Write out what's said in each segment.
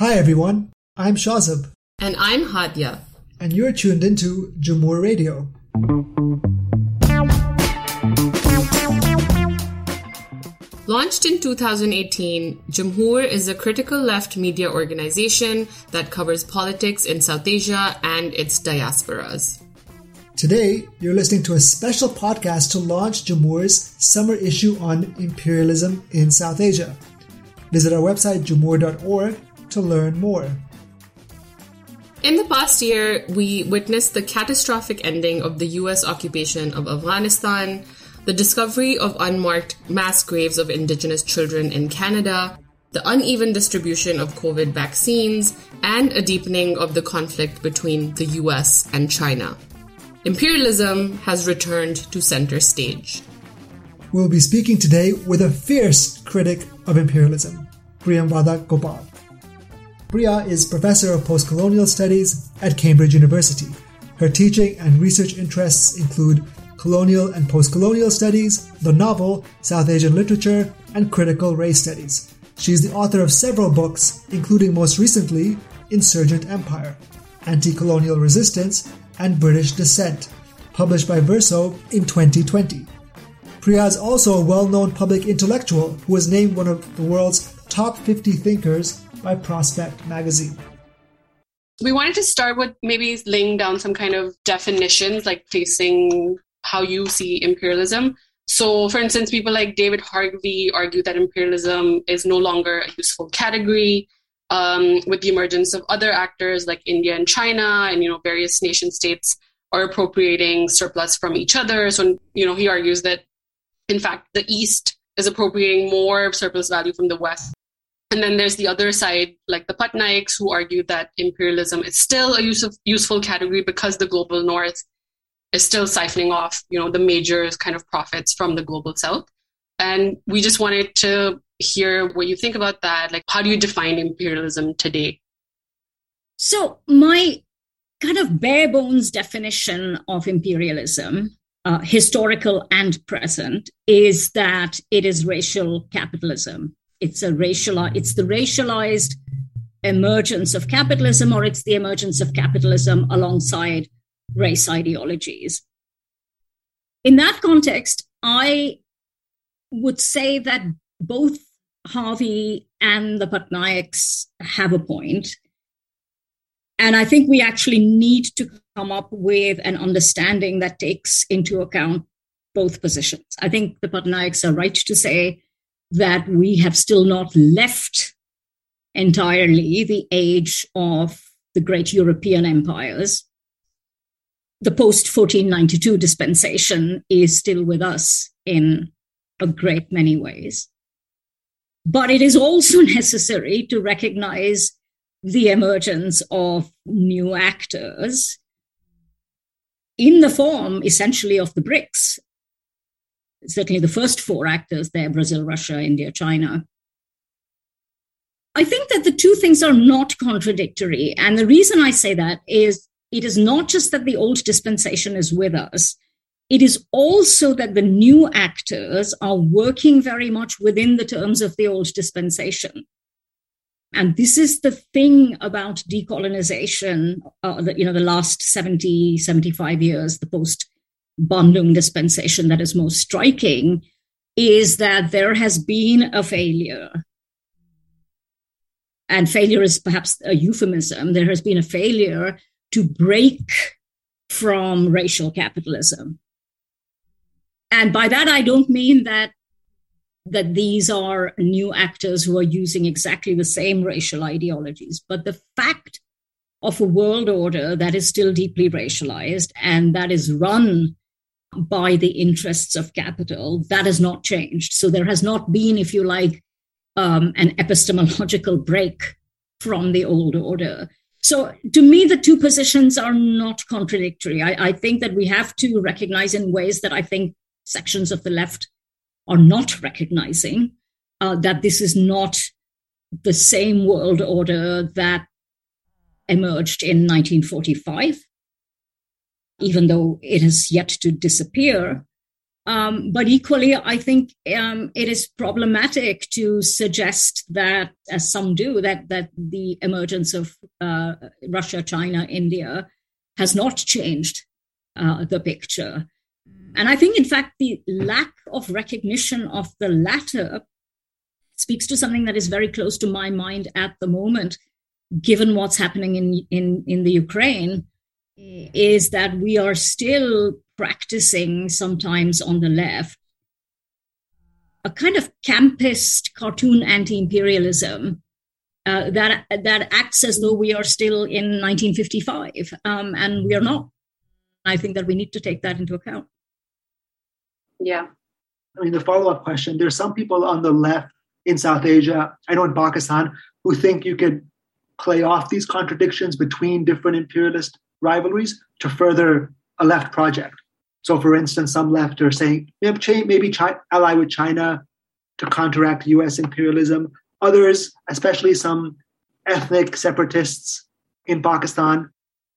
Hi everyone, I'm Shazib. And I'm Hadia. And you're tuned into Jamhoor Radio. Launched in 2018, Jamhoor is a critical left media organization that covers politics in South Asia and its diasporas. Today, you're listening to a special podcast to launch Jamhoor's summer issue on imperialism in South Asia. Visit our website, jamhoor.org, to learn more. In the past year, we witnessed the catastrophic ending of the US occupation of Afghanistan, the discovery of unmarked mass graves of indigenous children in Canada, the uneven distribution of COVID vaccines, and a deepening of the conflict between the US and China. Imperialism has returned to center stage. We'll be speaking today with a fierce critic of imperialism, Priyamvada Gopal. Priya is Professor of Postcolonial Studies at Cambridge University. Her teaching and research interests include colonial and postcolonial studies, the novel, South Asian literature, and critical race studies. She is the author of several books, including most recently Insurgent Empire, Anti Colonial Resistance, and British Dissent, published by Verso in 2020. Priya is also a well known public intellectual who was named one of the world's top 50 thinkers by Prospect magazine. We wanted to start with maybe laying down some kind of definitions, like facing how you see imperialism. So, for instance, people like David Harvey argue that imperialism is no longer a useful category. Um, with the emergence of other actors like India and China, and you know various nation states are appropriating surplus from each other. So, you know, he argues that in fact the East is appropriating more surplus value from the West and then there's the other side, like the Patnaiks, who argue that imperialism is still a use of, useful category because the global north is still siphoning off, you know, the major kind of profits from the global south. And we just wanted to hear what you think about that. Like, how do you define imperialism today? So, my kind of bare bones definition of imperialism, uh, historical and present, is that it is racial capitalism it's a racial it's the racialized emergence of capitalism or it's the emergence of capitalism alongside race ideologies. In that context i would say that both harvey and the patnaiks have a point and i think we actually need to come up with an understanding that takes into account both positions. I think the patnaiks are right to say that we have still not left entirely the age of the great European empires. The post 1492 dispensation is still with us in a great many ways. But it is also necessary to recognize the emergence of new actors in the form essentially of the BRICS certainly the first four actors there Brazil, Russia, India, China. I think that the two things are not contradictory. And the reason I say that is it is not just that the old dispensation is with us, it is also that the new actors are working very much within the terms of the old dispensation. And this is the thing about decolonization, uh, the, you know, the last 70, 75 years, the post Bandung dispensation that is most striking is that there has been a failure. And failure is perhaps a euphemism. There has been a failure to break from racial capitalism. And by that, I don't mean that that these are new actors who are using exactly the same racial ideologies, but the fact of a world order that is still deeply racialized and that is run by the interests of capital. That has not changed. So there has not been, if you like, um, an epistemological break from the old order. So to me, the two positions are not contradictory. I, I think that we have to recognize in ways that I think sections of the left are not recognizing uh, that this is not the same world order that emerged in 1945 even though it has yet to disappear, Um, but equally, I think um, it is problematic to suggest that, as some do, that that the emergence of uh, Russia, China, India has not changed uh, the picture. And I think, in fact, the lack of recognition of the latter speaks to something that is very close to my mind at the moment, given what's happening in in in the Ukraine is that we are still practicing sometimes on the left a kind of campist cartoon anti-imperialism uh, that that acts as though we are still in 1955, um, and we are not. I think that we need to take that into account. Yeah. I mean, the follow-up question: There's some people on the left in South Asia, I know in Pakistan, who think you could play off these contradictions between different imperialist rivalries to further a left project. So, for instance, some left are saying maybe China, ally with China to counteract US imperialism. Others, especially some ethnic separatists in Pakistan,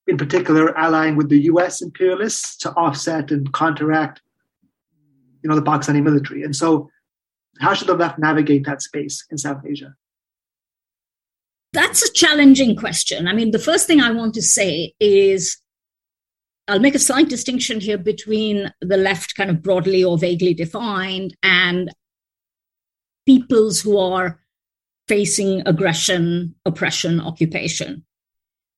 in particular, allying with the US imperialists to offset and counteract you know, the Pakistani military. And so, how should the left navigate that space in South Asia? That's a challenging question. I mean, the first thing I want to say is I'll make a slight distinction here between the left, kind of broadly or vaguely defined, and peoples who are facing aggression, oppression, occupation.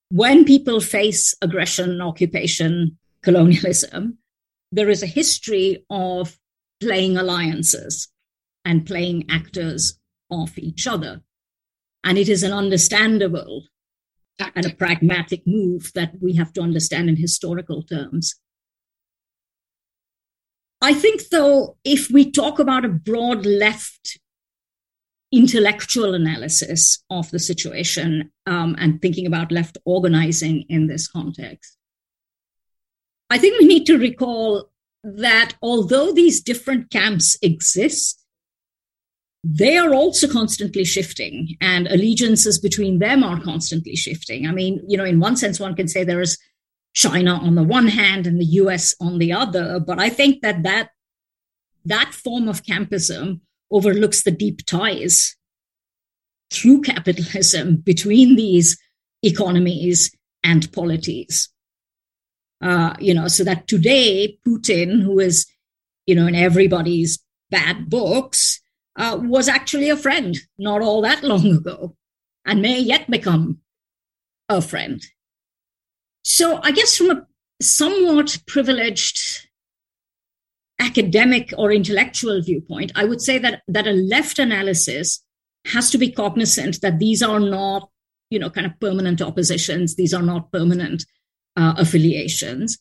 When people face aggression, occupation, colonialism, there is a history of playing alliances and playing actors off each other. And it is an understandable Tactic. and a pragmatic move that we have to understand in historical terms. I think, though, if we talk about a broad left intellectual analysis of the situation um, and thinking about left organizing in this context, I think we need to recall that although these different camps exist, they are also constantly shifting and allegiances between them are constantly shifting. I mean, you know, in one sense, one can say there is China on the one hand and the US on the other, but I think that that, that form of campism overlooks the deep ties through capitalism between these economies and polities. Uh, you know, so that today Putin, who is, you know, in everybody's bad books, uh, was actually a friend not all that long ago and may yet become a friend. So I guess from a somewhat privileged academic or intellectual viewpoint, I would say that, that a left analysis has to be cognizant that these are not, you know, kind of permanent oppositions. These are not permanent uh, affiliations.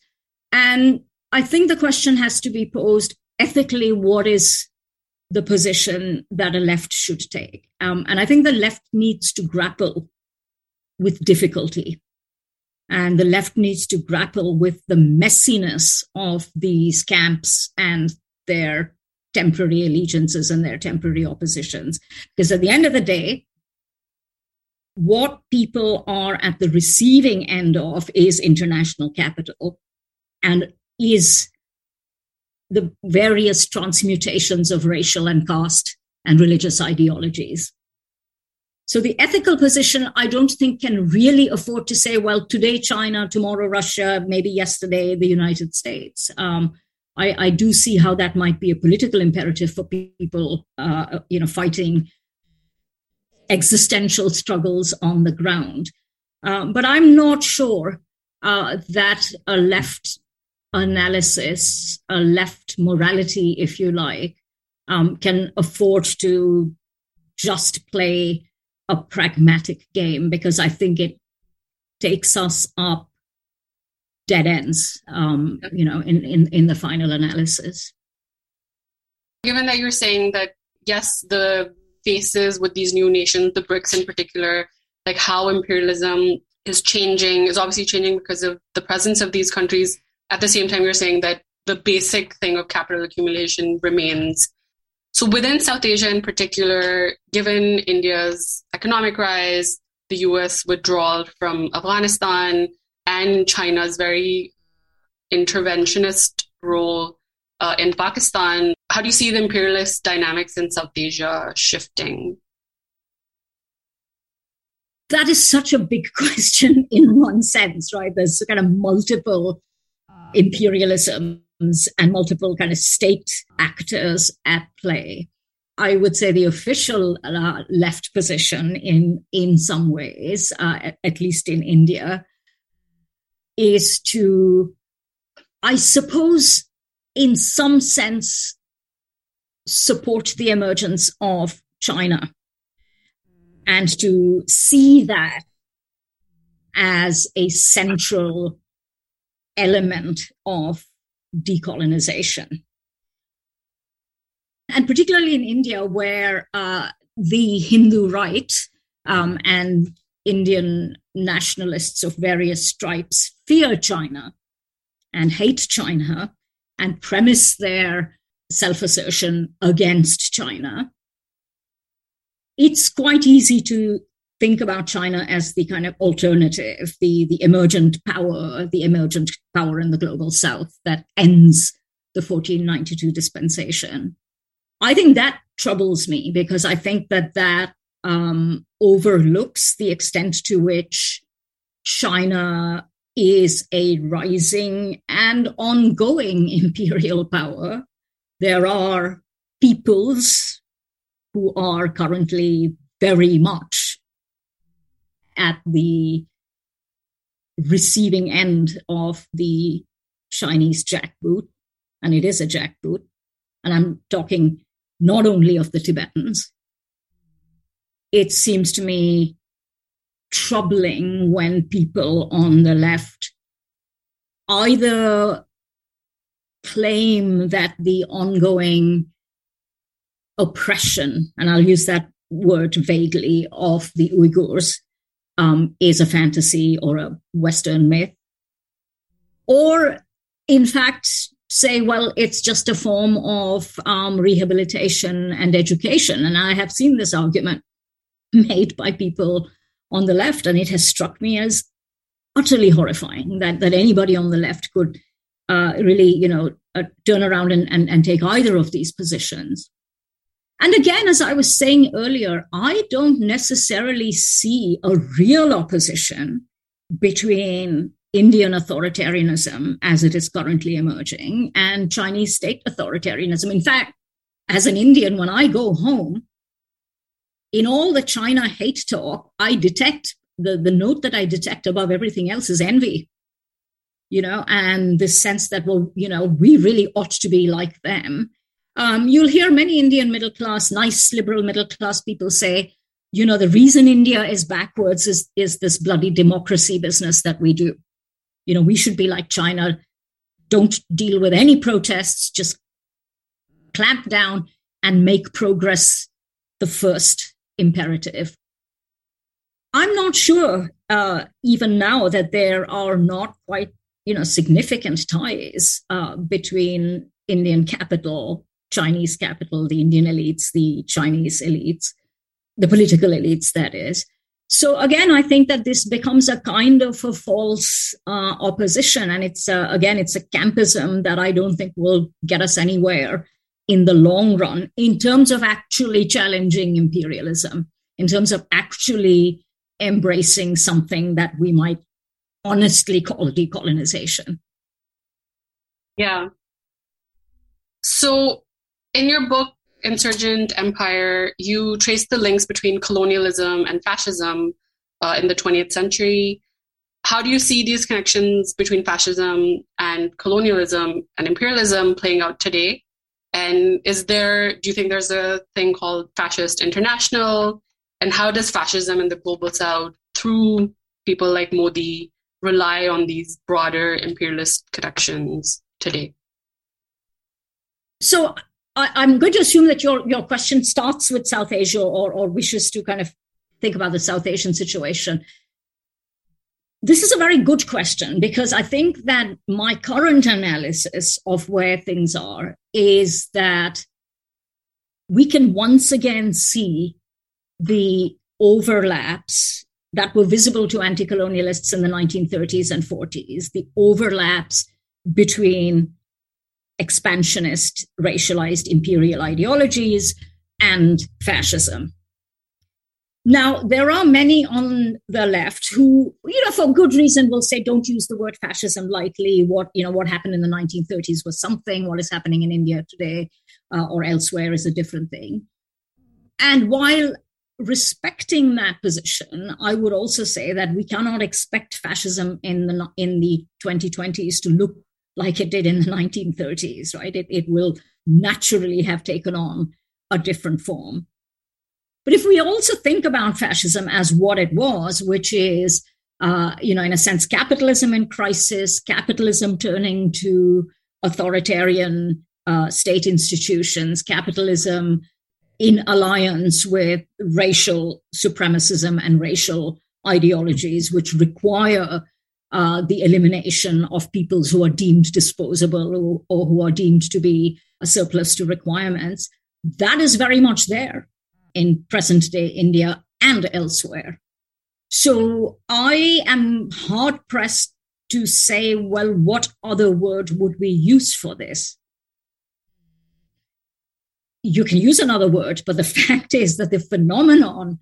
And I think the question has to be posed ethically, what is the position that a left should take. Um, and I think the left needs to grapple with difficulty. And the left needs to grapple with the messiness of these camps and their temporary allegiances and their temporary oppositions. Because at the end of the day, what people are at the receiving end of is international capital and is the various transmutations of racial and caste and religious ideologies. So the ethical position, I don't think can really afford to say, well, today China, tomorrow Russia, maybe yesterday the United States. Um, I, I, do see how that might be a political imperative for people, uh, you know, fighting existential struggles on the ground. Um, but I'm not sure uh, that a left analysis, a left morality, if you like, um, can afford to just play a pragmatic game because I think it takes us up dead ends, um, you know, in, in, in the final analysis. Given that you're saying that, yes, the faces with these new nations, the BRICS in particular, like how imperialism is changing, is obviously changing because of the presence of these countries at the same time, you're saying that the basic thing of capital accumulation remains. So within South Asia in particular, given India's economic rise, the US withdrawal from Afghanistan, and China's very interventionist role uh, in Pakistan. How do you see the imperialist dynamics in South Asia shifting? That is such a big question in one sense, right? There's kind of multiple imperialisms and multiple kind of state actors at play. I would say the official uh, left position in in some ways, uh, at, at least in India, is to, I suppose, in some sense, support the emergence of China and to see that as a central element of decolonization. And particularly in India, where uh, the Hindu right um, and Indian nationalists of various stripes fear China and hate China and premise their self assertion against China, it's quite easy to think about China as the kind of alternative, the, the emergent power, the emergent power in the global south that ends the 1492 dispensation. I think that troubles me because I think that that um, overlooks the extent to which China is a rising and ongoing imperial power. There are peoples who are currently very much at the receiving end of the Chinese jackboot, and it is a jackboot. And I'm talking not only of the Tibetans. It seems to me troubling when people on the left either claim that the ongoing oppression, and I'll use that word vaguely, of the Uyghurs um, is a fantasy or a Western myth. Or, in fact, say, well, it's just a form of um, rehabilitation and education. And I have seen this argument made by people on the left, and it has struck me as utterly horrifying that, that anybody on the left could uh, really, you know, uh, turn around and, and, and take either of these positions. And again, as I was saying earlier, I don't necessarily see a real opposition between Indian authoritarianism as it is currently emerging and Chinese state authoritarianism. In fact, as an Indian, when I go home, in all the China hate talk, I detect the, the note that I detect above everything else is envy, you know, and this sense that, well, you know, we really ought to be like them. Um, you'll hear many Indian middle class, nice liberal middle class people say, you know, the reason India is backwards is, is this bloody democracy business that we do. You know, we should be like China. Don't deal with any protests, just clamp down and make progress the first imperative. I'm not sure, uh, even now, that there are not quite, you know, significant ties uh, between Indian capital, Chinese capital, the Indian elites, the Chinese elites, the political elites, that is. So again, I think that this becomes a kind of a false uh, opposition, and it's uh, again, it's a campism that I don't think will get us anywhere in the long run in terms of actually challenging imperialism, in terms of actually embracing something that we might honestly call decolonization. Yeah. So, in your book, Insurgent Empire, you trace the links between colonialism and fascism uh, in the 20th century. How do you see these connections between fascism and colonialism and imperialism playing out today? And is there, do you think there's a thing called Fascist International? And how does fascism in the global south, through people like Modi, rely on these broader imperialist connections today? So I, am going to assume that your, your question starts with South Asia or, or wishes to kind of think about the South Asian situation. This is a very good question because I think that my current analysis of where things are is that we can once again see the overlaps that were visible to anti colonialists in the 1930s and 40s, the overlaps between expansionist, racialized imperial ideologies and fascism. Now, there are many on the left who, you know, for good reason will say, don't use the word fascism lightly. What, you know, what happened in the 1930s was something. What is happening in India today uh, or elsewhere is a different thing. And while respecting that position, I would also say that we cannot expect fascism in the, in the 2020s to look like it did in the 1930s, right? It, it will naturally have taken on a different form. But if we also think about fascism as what it was, which is, uh, you know, in a sense, capitalism in crisis, capitalism turning to authoritarian uh, state institutions, capitalism in alliance with racial supremacism and racial ideologies, which require uh, the elimination of peoples who are deemed disposable or, or who are deemed to be a surplus to requirements. That is very much there in present day India and elsewhere. So I am hard pressed to say, well, what other word would we use for this? You can use another word, but the fact is that the phenomenon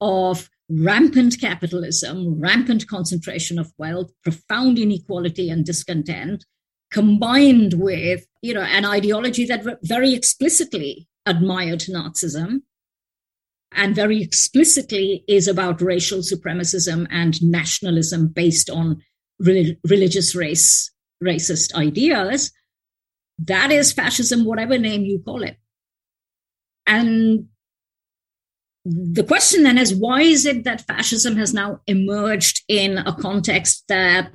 of rampant capitalism, rampant concentration of wealth, profound inequality and discontent, combined with you know an ideology that very explicitly admired Nazism, and very explicitly is about racial supremacism and nationalism based on re- religious race racist ideas that is fascism whatever name you call it. And the question then is why is it that fascism has now emerged in a context that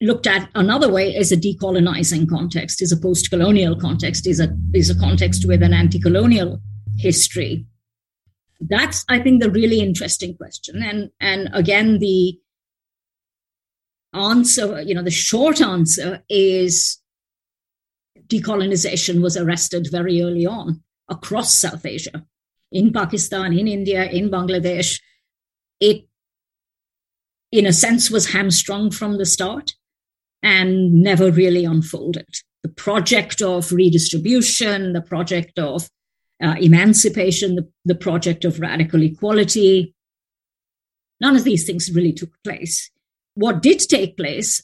looked at another way is a decolonizing context is a post-colonial context is a is a context with an anti-colonial history? That's i think the really interesting question. And and again the answer you know the short answer is decolonization was arrested very early on across south asia in pakistan in india in bangladesh it in a sense was hamstrung from the start and never really unfolded the project of redistribution the project of uh, emancipation, the, the project of radical equality. None of these things really took place. What did take place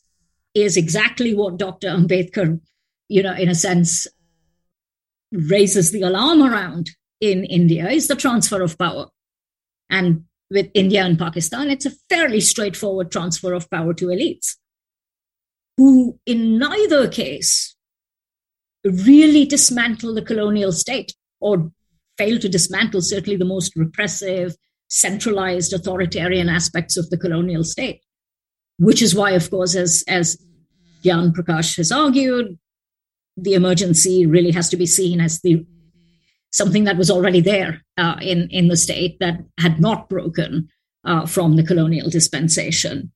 is exactly what Dr. Ambedkar, you know, in a sense, raises the alarm around in India is the transfer of power. And with India and Pakistan, it's a fairly straightforward transfer of power to elites who, in neither case, really dismantle the colonial state or fail to dismantle certainly the most repressive, centralized, authoritarian aspects of the colonial state. Which is why, of course, as, as Gyan Prakash has argued, the emergency really has to be seen as the something that was already there uh, in, in the state that had not broken uh, from the colonial dispensation.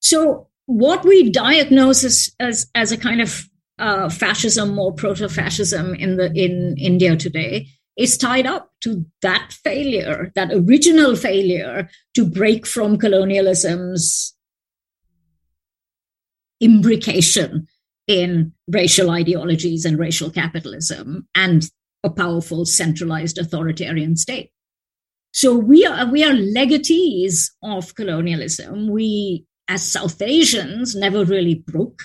So, what we diagnose as, as, as a kind of uh, fascism or proto-fascism in the in India today is tied up to that failure, that original failure to break from colonialism's imbrication in racial ideologies and racial capitalism and a powerful centralized authoritarian state. So we are we are legatees of colonialism. We as South Asians never really broke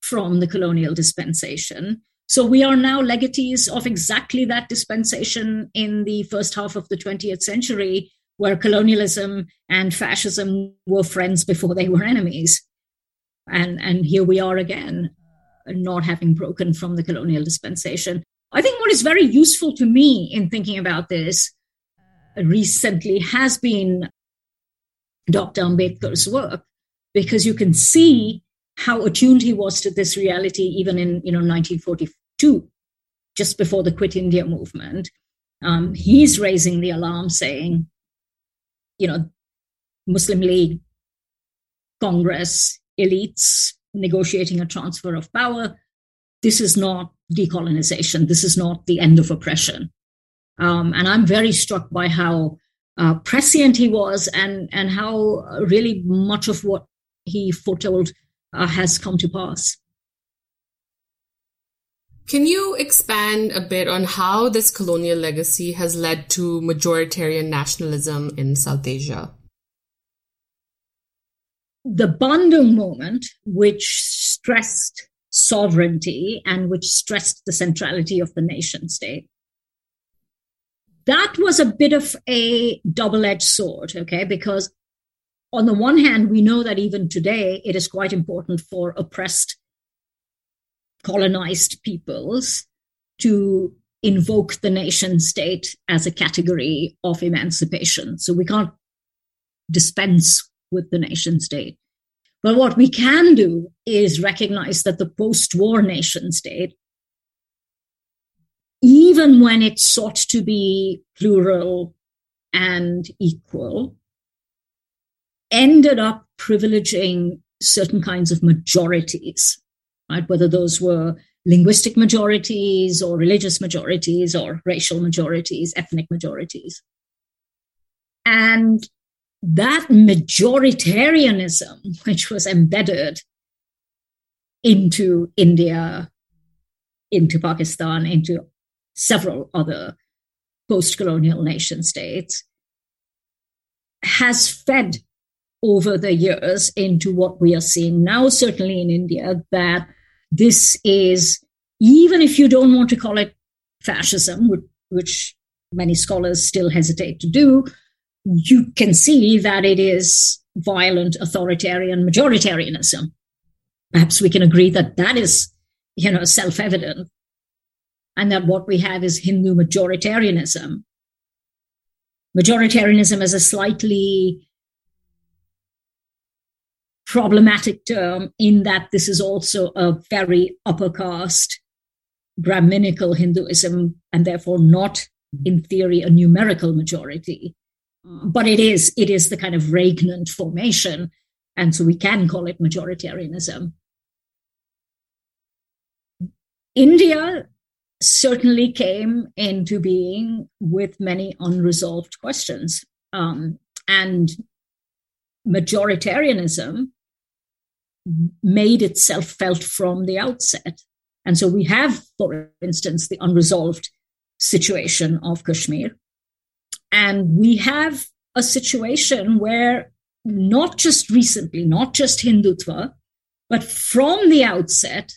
from the colonial dispensation. So we are now legatees of exactly that dispensation in the first half of the 20th century, where colonialism and fascism were friends before they were enemies. And, and here we are again, not having broken from the colonial dispensation. I think what is very useful to me in thinking about this recently has been Dr. Ambedkar's work, because you can see how attuned he was to this reality even in you know 1942 just before the quit india movement um, he's raising the alarm saying you know muslim league congress elites negotiating a transfer of power this is not decolonization this is not the end of oppression um, and i'm very struck by how uh, prescient he was and and how really much of what he foretold uh, has come to pass. Can you expand a bit on how this colonial legacy has led to majoritarian nationalism in South Asia? The Bandung moment, which stressed sovereignty and which stressed the centrality of the nation state, that was a bit of a double edged sword, okay? Because on the one hand, we know that even today it is quite important for oppressed colonized peoples to invoke the nation state as a category of emancipation. So we can't dispense with the nation state. But what we can do is recognize that the post war nation state, even when it sought to be plural and equal, ended up privileging certain kinds of majorities right? Whether those were linguistic majorities or religious majorities or racial majorities, ethnic majorities. And that majoritarianism, which was embedded into India, into Pakistan, into several other post colonial nation states, has fed over the years into what we are seeing now, certainly in India, that this is, even if you don't want to call it fascism, which many scholars still hesitate to do, you can see that it is violent authoritarian majoritarianism. Perhaps we can agree that that is, you know, self-evident, and that what we have is Hindu majoritarianism. Majoritarianism is a slightly problematic term in that this is also a very upper caste Brahminical Hinduism and therefore not in theory a numerical majority. But it is, it is the kind of regnant formation. And so we can call it majoritarianism. India certainly came into being with many unresolved questions. Um, and majoritarianism made itself felt from the outset. And so we have, for instance, the unresolved situation of Kashmir. And we have a situation where not just recently, not just Hindutva, but from the outset,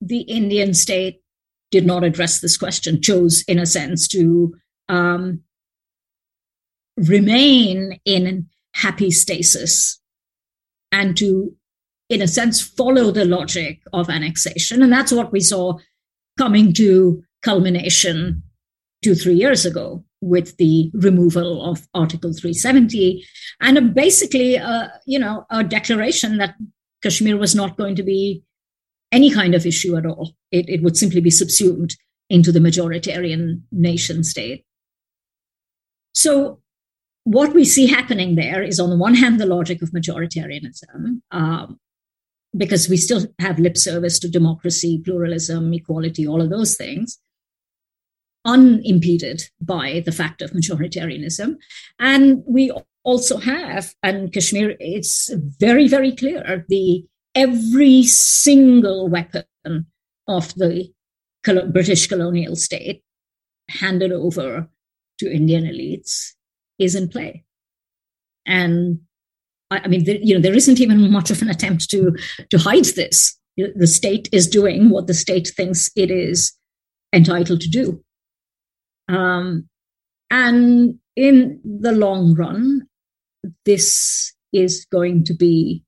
the Indian state did not address this question, chose, in a sense, to um, remain in happy stasis and to in a sense, follow the logic of annexation. And that's what we saw coming to culmination two, three years ago with the removal of Article 370 and basically, uh, you know, a declaration that Kashmir was not going to be any kind of issue at all. It, it would simply be subsumed into the majoritarian nation state. So what we see happening there is, on the one hand, the logic of majoritarianism, um, because we still have lip service to democracy, pluralism, equality, all of those things, unimpeded by the fact of majoritarianism. And we also have, and Kashmir, it's very, very clear, the every single weapon of the British colonial state handed over to Indian elites is in play. And I, mean, there, you know, there isn't even much of an attempt to to hide this. The state is doing what the state thinks it is entitled to do. Um, and in the long run, this is going to be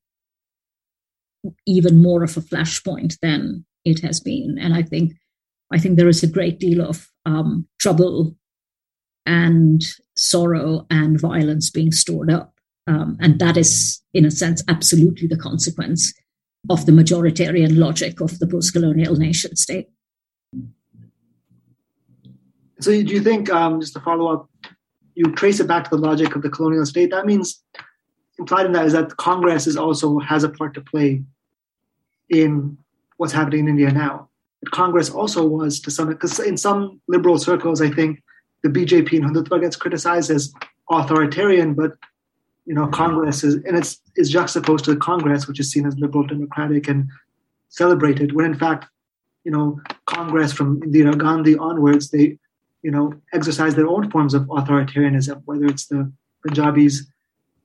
even more of a flashpoint than it has been. And I think, I think there is a great deal of um, trouble and sorrow and violence being stored up um, and that is, in a sense, absolutely the consequence of the majoritarian logic of the post colonial nation state. So, do you think, um, just to follow up, you trace it back to the logic of the colonial state? That means, implied in that is that Congress is also has a part to play in what's happening in India now. But Congress also was to some, because in some liberal circles, I think the BJP and Hindutva gets criticized as authoritarian, but you know, Congress is, and it's is juxtaposed to the Congress, which is seen as liberal democratic and celebrated, when in fact you know, Congress from Indira Gandhi onwards, they, you know, exercise their own forms of authoritarianism, whether it's the Punjabis,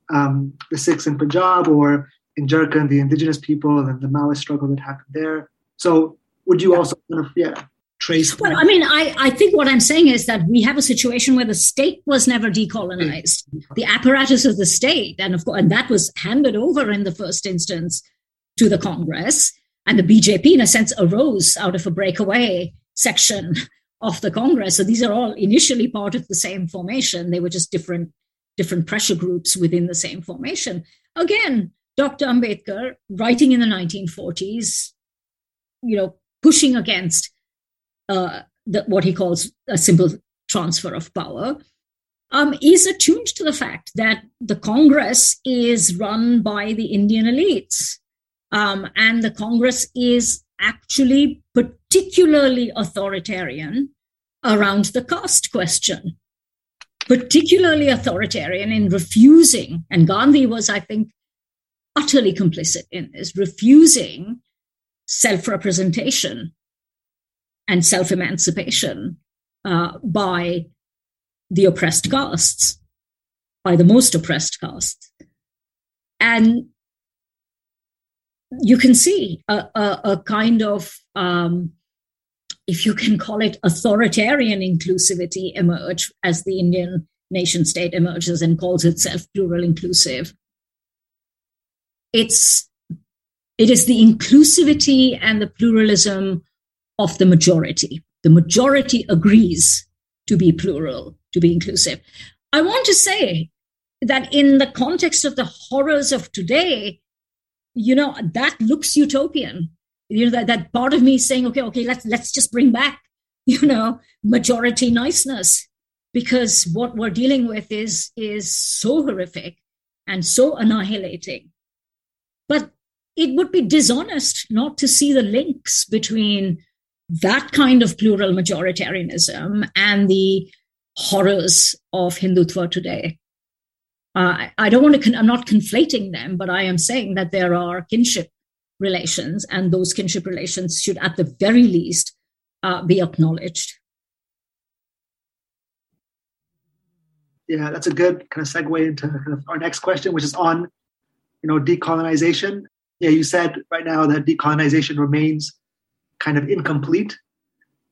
um, the Sikhs in Punjab, or in Jharkhand, the indigenous people, and the Maoist struggle that happened there. So, would you also kind of, yeah, trace? Well, I mean, I, I think what I'm saying is that we have a situation where the state was never decolonized. The apparatus of the state, and of course, and that was handed over in the first instance to the Congress. And the BJP, in a sense, arose out of a breakaway section of the Congress. So these are all initially part of the same formation. They were just different, different pressure groups within the same formation. Again, Dr. Ambedkar, writing in the 1940s, you know, pushing against uh, the, what he calls a simple transfer of power, um, is attuned to the fact that the Congress is run by the Indian elites. Um, and the Congress is actually particularly authoritarian around the caste question, particularly authoritarian in refusing, and Gandhi was, I think, utterly complicit in this, refusing self representation and self emancipation uh, by the oppressed castes, by the most oppressed castes. And you can see a, a, a kind of, um, if you can call it authoritarian inclusivity emerge as the Indian nation state emerges and calls itself plural inclusive. It's it is the inclusivity and the pluralism of the majority. The majority agrees to be plural, to be inclusive. I want to say that in the context of the horrors of today, you know, that looks utopian. You know, that, that part of me saying, okay, okay, let's let's just bring back, you know, majority niceness. Because what we're dealing with is is so horrific and so annihilating. But it would be dishonest not to see the links between that kind of plural majoritarianism and the horrors of Hindutva today. Uh, I don't want to, con- I'm not conflating them, but I am saying that there are kinship relations, and those kinship relations should, at the very least, uh, be acknowledged. Yeah, that's a good kind of segue into kind of our next question, which is on, you know, decolonization. Yeah, you said right now that decolonization remains kind of incomplete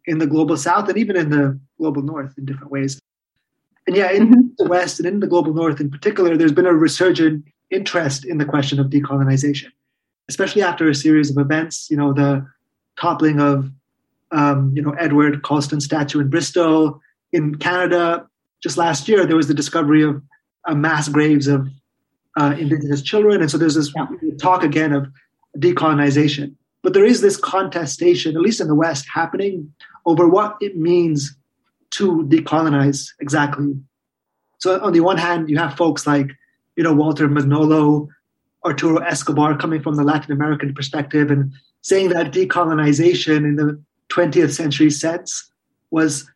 in the global south and even in the global north in different ways. And yeah, in mm-hmm. the West and in the global north in particular, there's been a resurgent interest in the question of decolonization, especially after a series of events, you know, the toppling of, um, you know, Edward Colston statue in Bristol. In Canada, just last year, there was the discovery of uh, mass graves of uh, Indigenous children. And so there's this yeah. talk again of decolonization. But there is this contestation, at least in the West, happening over what it means to decolonize exactly. So on the one hand, you have folks like, you know, Walter Mignolo, Arturo Escobar coming from the Latin American perspective and saying that decolonization in the 20th century sense was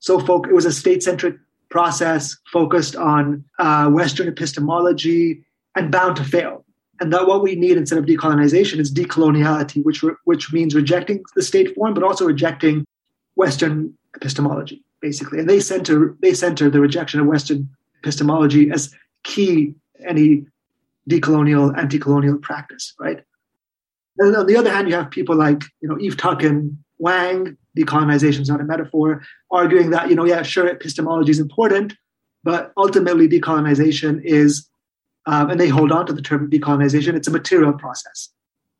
so folk it was a state-centric process focused on uh, Western epistemology and bound to fail and that what we need instead of decolonization is decoloniality, which re- which means rejecting the state form, but also rejecting Western epistemology, basically. And they center they center the rejection of Western epistemology as key any decolonial, anti-colonial practice, right? And on the other hand, you have people like you know Eve Tuck and Wang, decolonization is not a metaphor, arguing that you know yeah sure epistemology is important, but ultimately decolonization is um, and they hold on to the term decolonization. It's a material process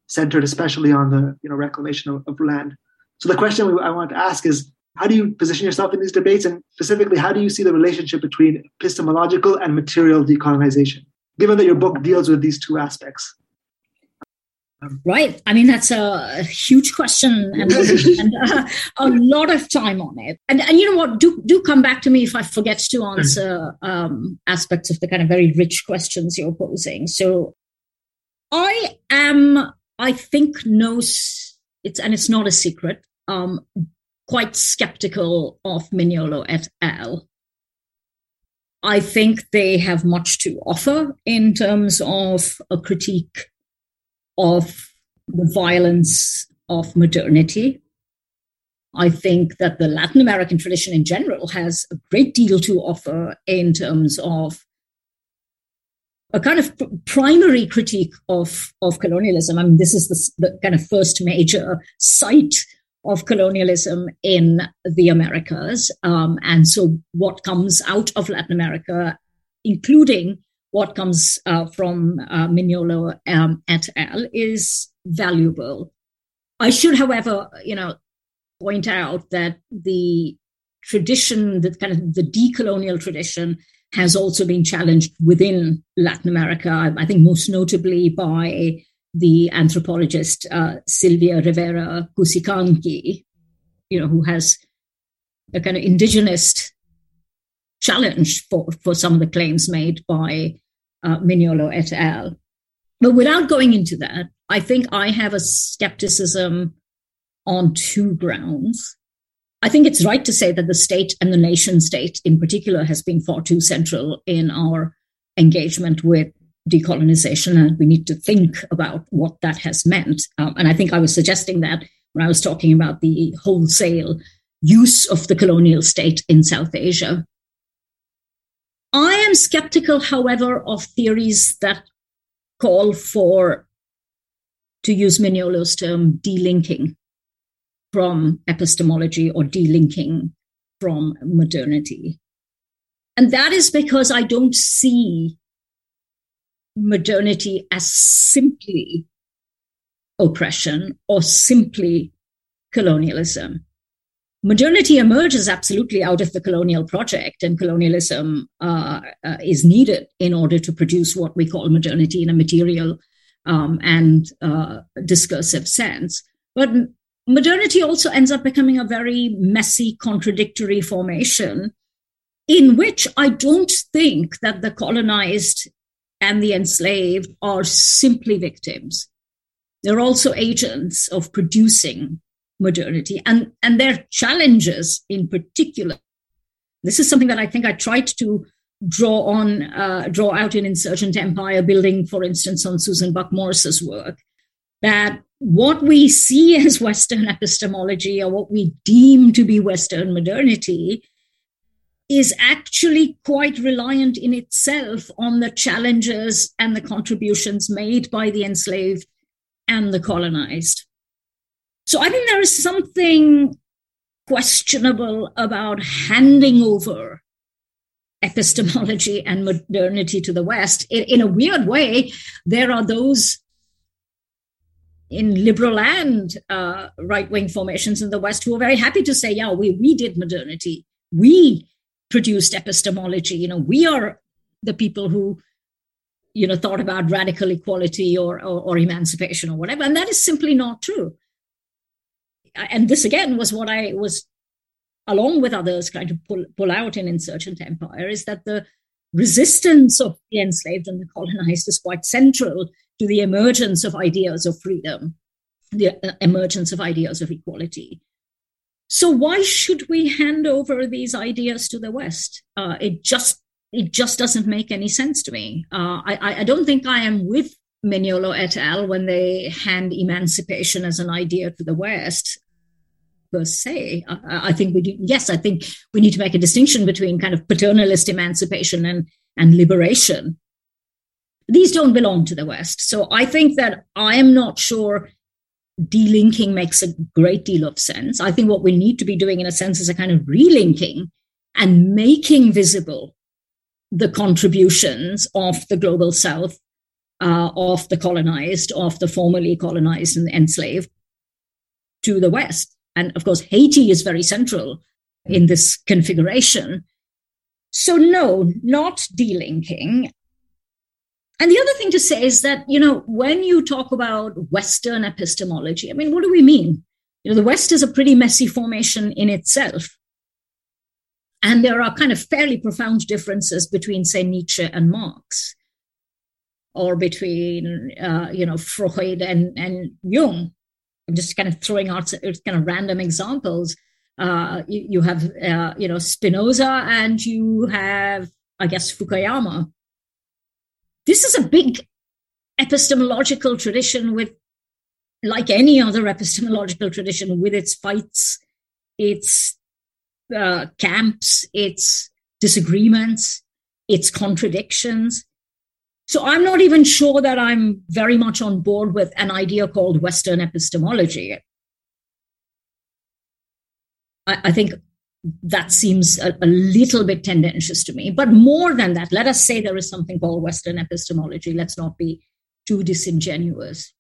centered especially on the you know reclamation of, of land. So the question I want to ask is, how do you position yourself in these debates, and specifically, how do you see the relationship between epistemological and material decolonization, given that your book deals with these two aspects? Right. I mean, that's a huge question and, and uh, a lot of time on it. And, and you know what? Do, do come back to me if I forget to answer um, aspects of the kind of very rich questions you're posing. So I am, I think, no, it's, and it's not a secret, um, quite skeptical of Mignolo et al. I think they have much to offer in terms of a critique of the violence of modernity. I think that the Latin American tradition in general has a great deal to offer in terms of a kind of primary critique of, of colonialism. I mean, this is the, the kind of first major site of colonialism in the Americas. Um, and so, what comes out of Latin America, including what comes uh, from uh, Mignolo um, et al., is valuable. I should, however, you know, point out that the tradition, the kind of the decolonial tradition, has also been challenged within Latin America. I think most notably by the anthropologist uh, Silvia Rivera Cusicanqui, you know, who has a kind of indigenous challenge for, for some of the claims made by uh, Mignolo et al. But without going into that, I think I have a skepticism on two grounds. I think it's right to say that the state and the nation state in particular has been far too central in our engagement with decolonization, and we need to think about what that has meant. Um, and I think I was suggesting that when I was talking about the wholesale use of the colonial state in South Asia. I am skeptical, however, of theories that call for, to use Mignolo's term, delinking from epistemology or delinking from modernity. And that is because I don't see modernity as simply oppression or simply colonialism. Modernity emerges absolutely out of the colonial project, and colonialism uh, uh, is needed in order to produce what we call modernity in a material um, and uh, discursive sense. But modernity also ends up becoming a very messy, contradictory formation in which I don't think that the colonized and the enslaved are simply victims. They're also agents of producing modernity and, and their challenges in particular. This is something that I think I tried to draw on, uh, draw out in Insurgent Empire, building, for instance, on Susan Buck Morss's work, that what we see as Western epistemology or what we deem to be Western modernity is actually quite reliant in itself on the challenges and the contributions made by the enslaved and the colonized. So I think there is something questionable about handing over epistemology and modernity to the West. In, in a weird way, there are those in liberal and uh, right wing formations in the West who are very happy to say, yeah, we, we did modernity. We produced epistemology. You know, we are the people who, you know, thought about radical equality or, or, or emancipation or whatever. And that is simply not true. And this again was what I was, along with others, trying to pull, pull out in Insurgent Empire is that the resistance of the enslaved and the colonized is quite central to the emergence of ideas of freedom, the uh, emergence of ideas of equality. So why should we hand over these ideas to the West? Uh, it just it just doesn't make any sense to me. Uh, I, I don't think I am with Mignolo et al. when they hand emancipation as an idea to the West per se. I, I think we do. Yes, I think we need to make a distinction between kind of paternalist emancipation and and liberation these don't belong to the West. So I think that I am not sure delinking makes a great deal of sense. I think what we need to be doing, in a sense, is a kind of relinking and making visible the contributions of the global South, uh, of the colonized, of the formerly colonized and enslaved to the West. And of course, Haiti is very central in this configuration. So, no, not delinking. And the other thing to say is that, you know, when you talk about Western epistemology, I mean, what do we mean? You know, the West is a pretty messy formation in itself. And there are kind of fairly profound differences between, say, Nietzsche and Marx, or between, uh, you know, Freud and, and Jung. I'm just kind of throwing out kind of random examples. Uh, you, you, have, uh, you know, Spinoza and you have, I guess, Fukuyama this is a big epistemological tradition with, like any other epistemological tradition, with its fights its uh, camps, its disagreements, its contradictions. So I'm not even sure that I'm very much on board with an idea called Western epistemology. I, I think that seems a, a, little bit tendentious to me. But more than that, let us say there is something called Western epistemology. Let's not be too disingenuous.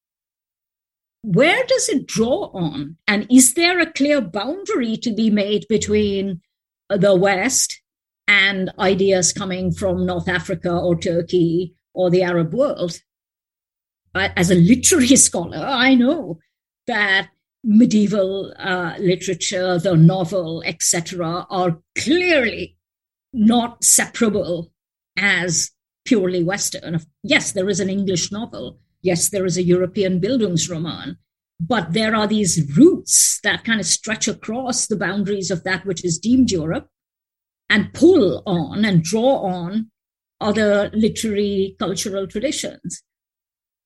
Where does it draw on? And is there a clear boundary to be made between the West and ideas coming from North Africa or Turkey or the Arab world? As a literary scholar, I know that medieval uh, literature, the novel, etc., are clearly not separable as purely Western. Yes, there is an English novel. Yes, there is a European Bildungsroman. But there are these roots that kind of stretch across the boundaries of that which is deemed Europe and pull on and draw on other literary cultural traditions.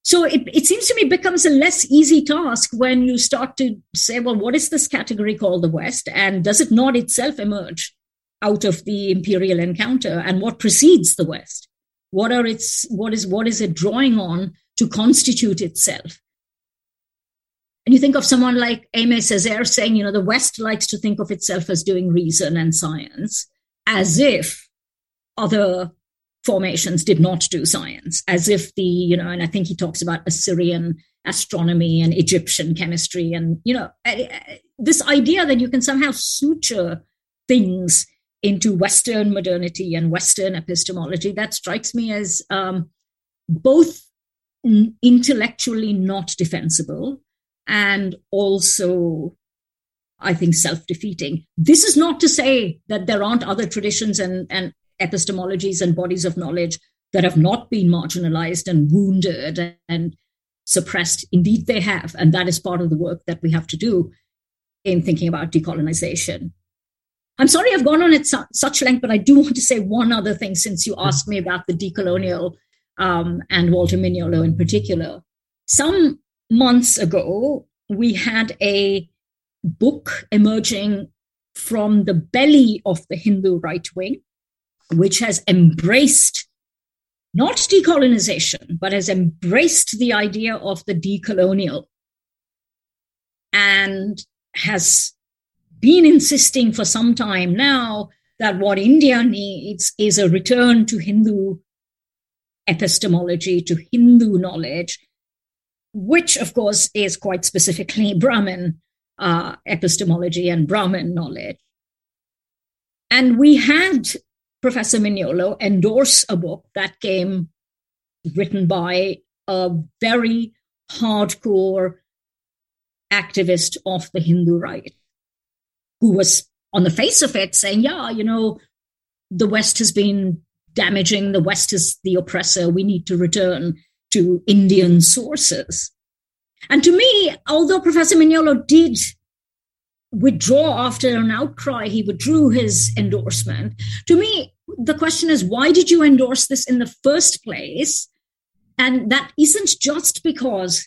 So it, it seems to me becomes a less easy task when you start to say, well, what is this category called the West? And does it not itself emerge out of the imperial encounter? And what precedes the West? What are its what is what is it drawing on to constitute itself? And you think of someone like Aimé Césaire saying, you know, the West likes to think of itself as doing reason and science, as if other formations did not do science, as if the, you know, and I think he talks about Assyrian astronomy and Egyptian chemistry. And, you know, this idea that you can somehow suture things into Western modernity and Western epistemology, that strikes me as um, both intellectually not defensible and also I think self defeating. This is not to say that there aren't other traditions and, and epistemologies and bodies of knowledge that have not been marginalized and wounded and suppressed. Indeed, they have. And that is part of the work that we have to do in thinking about decolonization. I'm sorry I've gone on at su- such length, but I do want to say one other thing since you asked me about the decolonial um, and Walter Mignolo in particular. Some months ago, we had a book emerging from the belly of the Hindu right wing which has embraced not decolonization, but has embraced the idea of the decolonial and has been insisting for some time now that what India needs is a return to Hindu epistemology, to Hindu knowledge, which, of course, is quite specifically Brahmin uh, epistemology and Brahmin knowledge. And we had Professor Mignolo endorse a book that came written by a very hardcore activist of the Hindu right, who was on the face of it saying, yeah, you know, the West has been damaging, the West is the oppressor, we need to return to Indian sources. And to me, although Professor Mignolo did withdraw after an outcry, he withdrew his endorsement. To me, the question is, why did you endorse this in the first place? And that isn't just because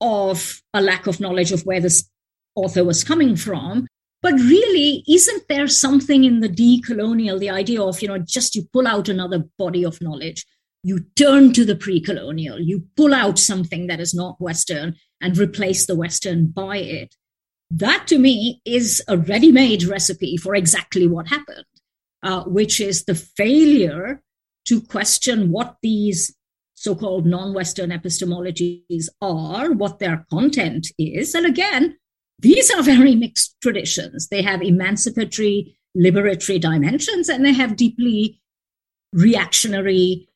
of a lack of knowledge of where this author was coming from, but really, isn't there something in the decolonial, the idea of, you know, just you pull out another body of knowledge, you turn to the pre colonial, you pull out something that is not Western and replace the Western by it? That to me is a ready made recipe for exactly what happened, uh, which is the failure to question what these so called non Western epistemologies are, what their content is. And again, these are very mixed traditions. They have emancipatory, liberatory dimensions, and they have deeply reactionary,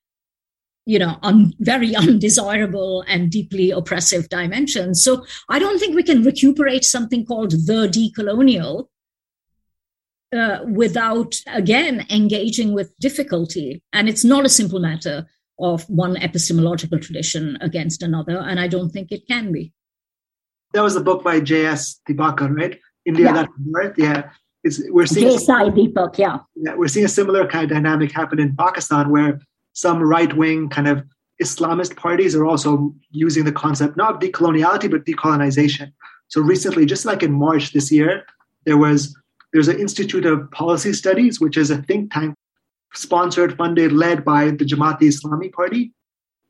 you know, un, very undesirable and deeply oppressive dimensions. So I don't think we can recuperate something called the decolonial uh, without, again, engaging with difficulty. And it's not a simple matter of one epistemological tradition against another. And I don't think it can be. That was a book by J. Sai Deepak, right? India, yeah. that birth. Yeah. It's, we're seeing J. Sai Deepak, yeah. yeah. We're seeing a similar kind of dynamic happen in Pakistan where some right wing kind of Islamist parties are also using the concept not of decoloniality but decolonization. So recently, just like in March this year, There was there's an Institute of Policy Studies, which is a think tank sponsored, funded, led by the Jamaat Islami Party,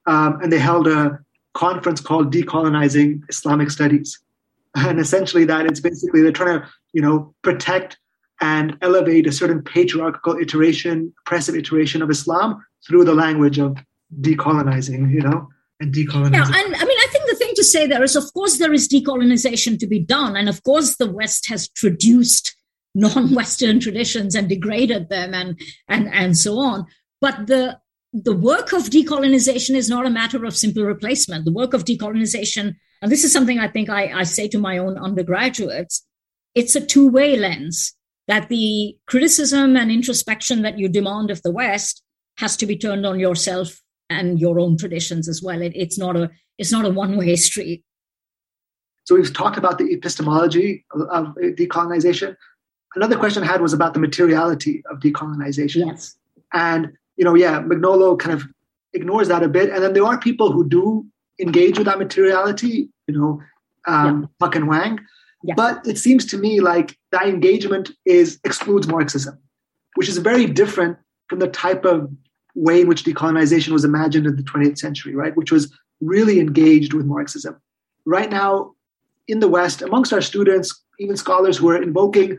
um, and they held a conference called Decolonizing Islamic Studies. And essentially, that it's basically they're trying to you know protect and elevate a certain patriarchal iteration, oppressive iteration of Islam through the language of decolonizing, you know, and decolonizing. Yeah, and I mean, I think the thing to say there is, of course, there is decolonization to be done, and of course, the West has traduced non-Western traditions and degraded them, and and and so on. But the the work of decolonization is not a matter of simple replacement. The work of decolonization, and this is something I think I, I say to my own undergraduates, it's a two-way lens that the criticism and introspection that you demand of the West has to be turned on yourself and your own traditions as well. It, it's not a it's not a one way street. So we've talked about the epistemology of decolonization. Another question I had was about the materiality of decolonization. Yes. And you know, yeah, Mignolo kind of ignores that a bit. And then there are people who do engage with that materiality. You know, um, yeah. And Yang. Yeah. But it seems to me like that engagement is excludes Marxism, which is very different from the type of way in which decolonization was imagined in the 20th century, right? Which was really engaged with Marxism. Right now, in the West, amongst our students, even scholars who are invoking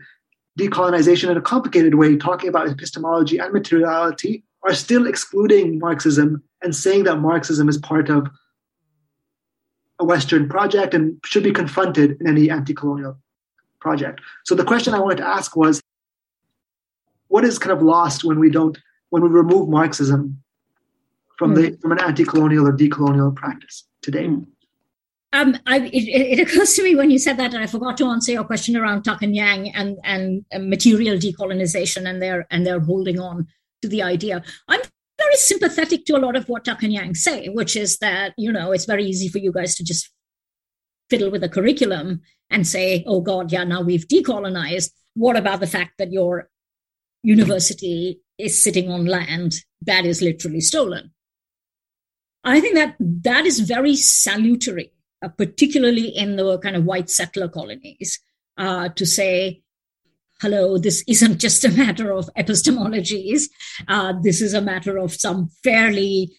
decolonization in a complicated way, talking about epistemology and materiality, are still excluding Marxism and saying that Marxism is part of a Western project and should be confronted in any anti colonial project. So the question I wanted to ask was what is kind of lost when we don't, when we remove Marxism from, the, hmm. from an anti colonial or decolonial practice today? Mm. Um, I, it, it, occurs to me when you said that, and I forgot to answer your question around Tuck and Yang and, and material decolonization and their and their holding on to the idea. I'm very sympathetic to a lot of what Tuck and Yang say, which is that, you know, it's very easy for you guys to just fiddle with a curriculum and say, oh God, yeah, now we've decolonized. What about the fact that your university is sitting on land that is literally stolen? I think that that is very salutary, uh, particularly in the kind of white settler colonies, uh, to say, hello, this isn't just a matter of epistemologies. Uh, this is a matter of some fairly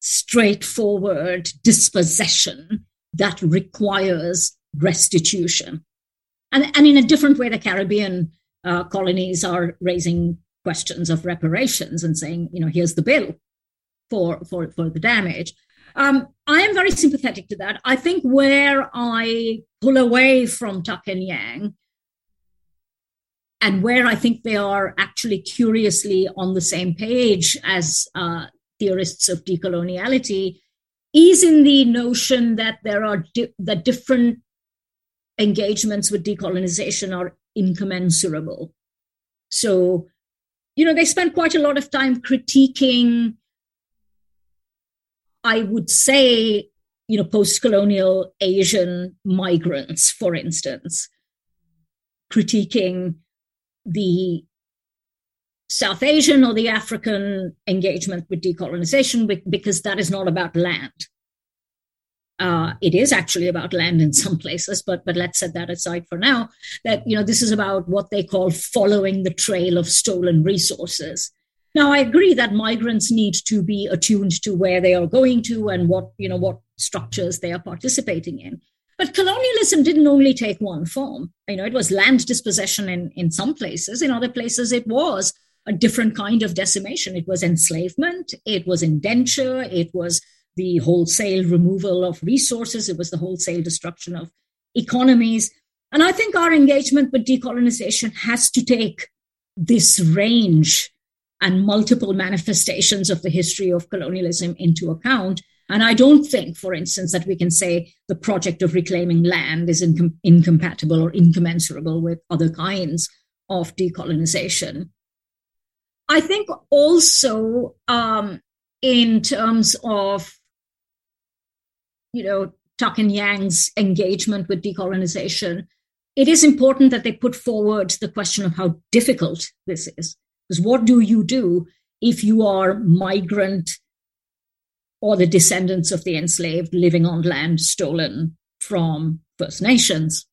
straightforward dispossession that requires restitution. And, and in a different way, the Caribbean uh, colonies are raising questions of reparations and saying, you know, here's the bill for, for, for the damage. Um, I am very sympathetic to that. I think where I pull away from Tuck and Yang and where I think they are actually curiously on the same page as uh, theorists of decoloniality is in the notion that there are di- that different engagements with decolonization are incommensurable. So, you know, they spend quite a lot of time critiquing, I would say, you know, post-colonial Asian migrants, for instance, critiquing the South Asian or the African engagement with decolonization because that is not about land. Uh, it is actually about land in some places, but but let's set that aside for now. That you know this is about what they call following the trail of stolen resources. Now I agree that migrants need to be attuned to where they are going to and what you know what structures they are participating in. But colonialism didn't only take one form. You know, it was land dispossession in, in some places. In other places, it was a different kind of decimation. It was enslavement, it was indenture, it was the wholesale removal of resources, it was the wholesale destruction of economies. And I think our engagement with decolonization has to take this range and multiple manifestations of the history of colonialism into account and I don't think, for instance, that we can say the project of reclaiming land is incom- incompatible or incommensurable with other kinds of decolonization. I think also um, in terms of, you know, Tuck and Yang's engagement with decolonization, it is important that they put forward the question of how difficult this is. Because what do you do if you are migrant or the descendants of the enslaved living on land stolen from First Nations.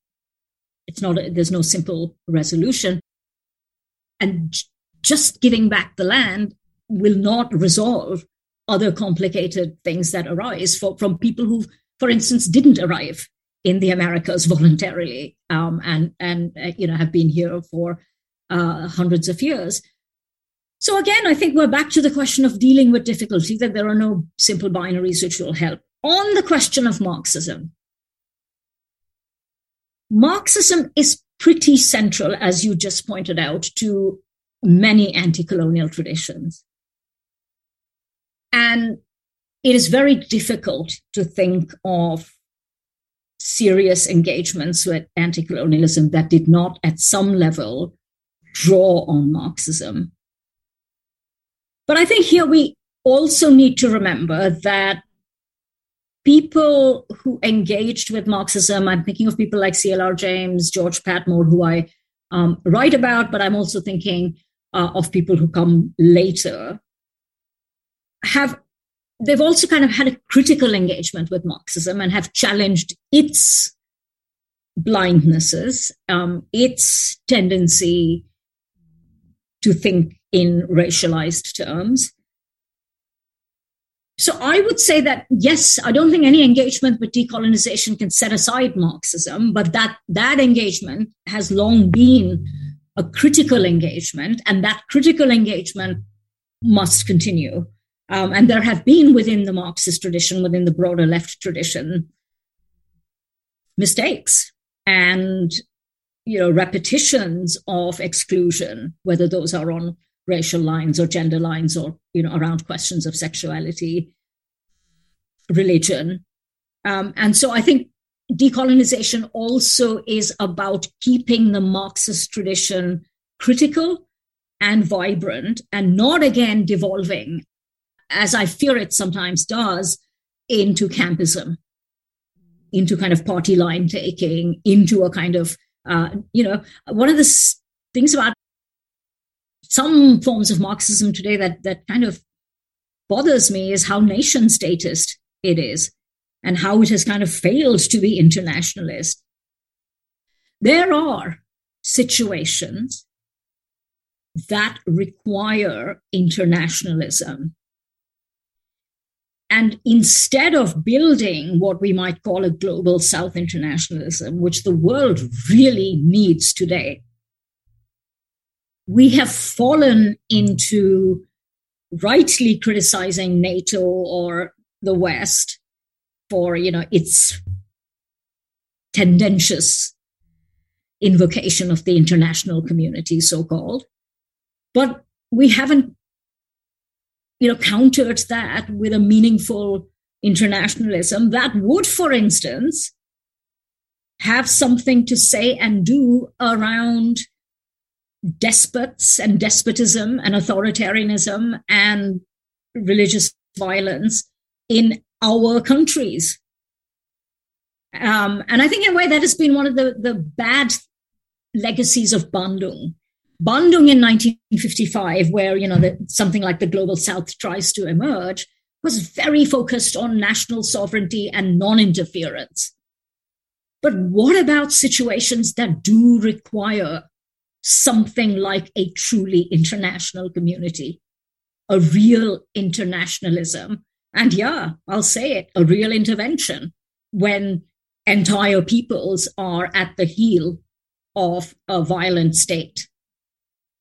it's not a, there's no simple resolution and just giving back the land will not resolve other complicated things that arise for, from people who for instance didn't arrive in the americas voluntarily um, and and uh, you know have been here for uh, hundreds of years so again i think we're back to the question of dealing with difficulty that there are no simple binaries which will help on the question of marxism Marxism is pretty central, as you just pointed out, to many anti colonial traditions. And it is very difficult to think of serious engagements with anti colonialism that did not, at some level, draw on Marxism. But I think here we also need to remember that people who engaged with Marxism, I'm thinking of people like CLR James, George Padmore, who I um, write about, but I'm also thinking uh, of people who come later, have they've also kind of had a critical engagement with Marxism and have challenged its blindnesses, um, its tendency to think in racialized terms. So I would say that yes, I don't think any engagement with decolonization can set aside Marxism, but that that engagement has long been a critical engagement, and that critical engagement must continue. Um, and there have been within the Marxist tradition, within the broader left tradition, mistakes and you know repetitions of exclusion, whether those are on racial lines or gender lines or you know around questions of sexuality religion. Um, and so i think decolonization also is about keeping the marxist tradition critical and vibrant and not again devolving as i fear it sometimes does into campism into kind of party line taking into a kind of uh, you know one of the things about some forms of Marxism today that that kind of bothers me is how nation statist it is and how it has kind of failed to be internationalist. There are situations that require internationalism. And instead of building what we might call a global South internationalism, which the world really needs today, we have fallen into rightly criticizing NATO or the West for, you know, its tendentious invocation of the international community, so called. But we haven't, you know, countered that with a meaningful internationalism that would, for instance, have something to say and do around despots and despotism and authoritarianism and religious violence in our countries. Um, and I think in a way that has been one of the, the bad legacies of Bandung. Bandung in 1955, where you know the, something like the global South tries to emerge, was very focused on national sovereignty and non-interference. But what about situations that do require something like a truly international community, a real internationalism. And yeah, I'll say it, a real intervention when entire peoples are at the heel of a violent state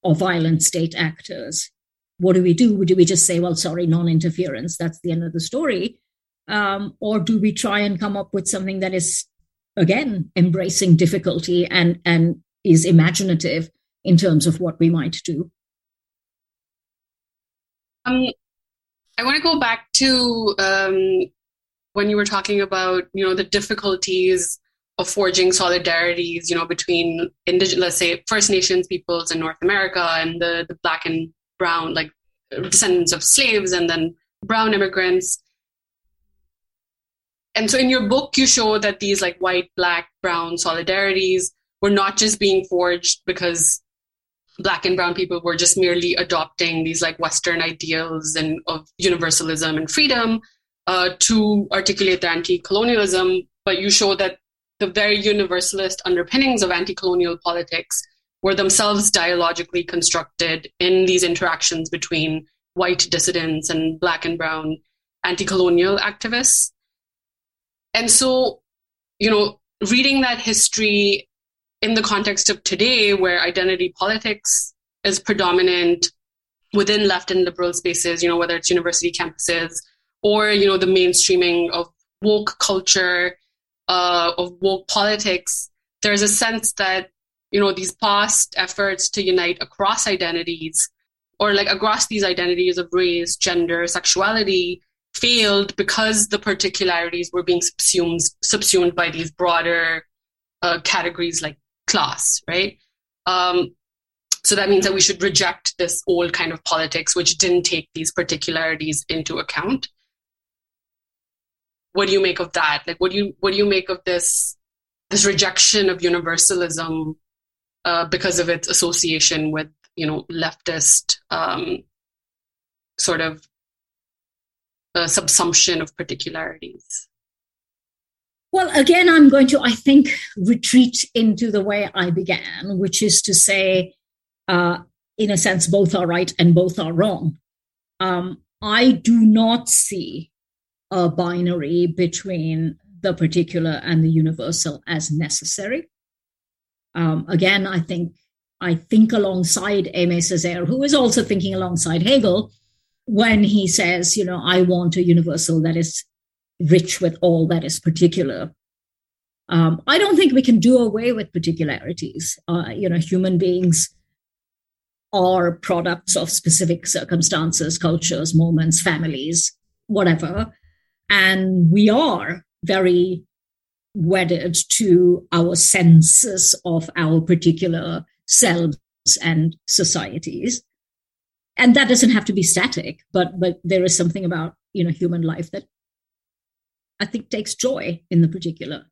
or violent state actors. What do we do? Do we just say, well, sorry, non interference, that's the end of the story? Um, or do we try and come up with something that is, again, embracing difficulty and, and is imaginative in terms of what we might do. Um, I want to go back to um, when you were talking about, you know, the difficulties of forging solidarities, you know, between indigenous, let's say, First Nations peoples in North America and the, the black and brown, like descendants of slaves and then brown immigrants. And so in your book, you show that these like white, black, brown solidarities were not just being forged because black and brown people were just merely adopting these like western ideals and of universalism and freedom uh, to articulate their anti-colonialism but you show that the very universalist underpinnings of anti colonial politics were themselves dialogically constructed in these interactions between white dissidents and black and brown anti colonial activists. And so, you know, reading that history in the context of today, where identity politics is predominant within left and liberal spaces, you know, whether it's university campuses or, you know, the mainstreaming of woke culture, uh, of woke politics, there's a sense that, you know, these past efforts to unite across identities or like across these identities of race, gender, sexuality failed because the particularities were being subsumed subsumed by these broader uh, categories like class, right? Um, so that means that we should reject this old kind of politics, which didn't take these particularities into account. What do you make of that? Like, what do you what do you make of this this rejection of universalism uh, because of its association with you know leftist um, sort of uh, subsumption of particularities? Well, again, I'm going to, I think, retreat into the way I began, which is to say, uh, in a sense, both are right and both are wrong. Um, I do not see a binary between the particular and the universal as necessary. Um, again, I think I think alongside Aimé Césaire, who is also thinking alongside Hegel, when he says, you know, I want a universal that is rich with all that is particular. Um, I don't think we can do away with particularities. Uh, you know, human beings are products of specific circumstances, cultures, moments, families, whatever. And we are very wedded to our senses of our particular selves and societies. And that doesn't have to be static, but but there is something about you know human life that I think takes joy in the particular.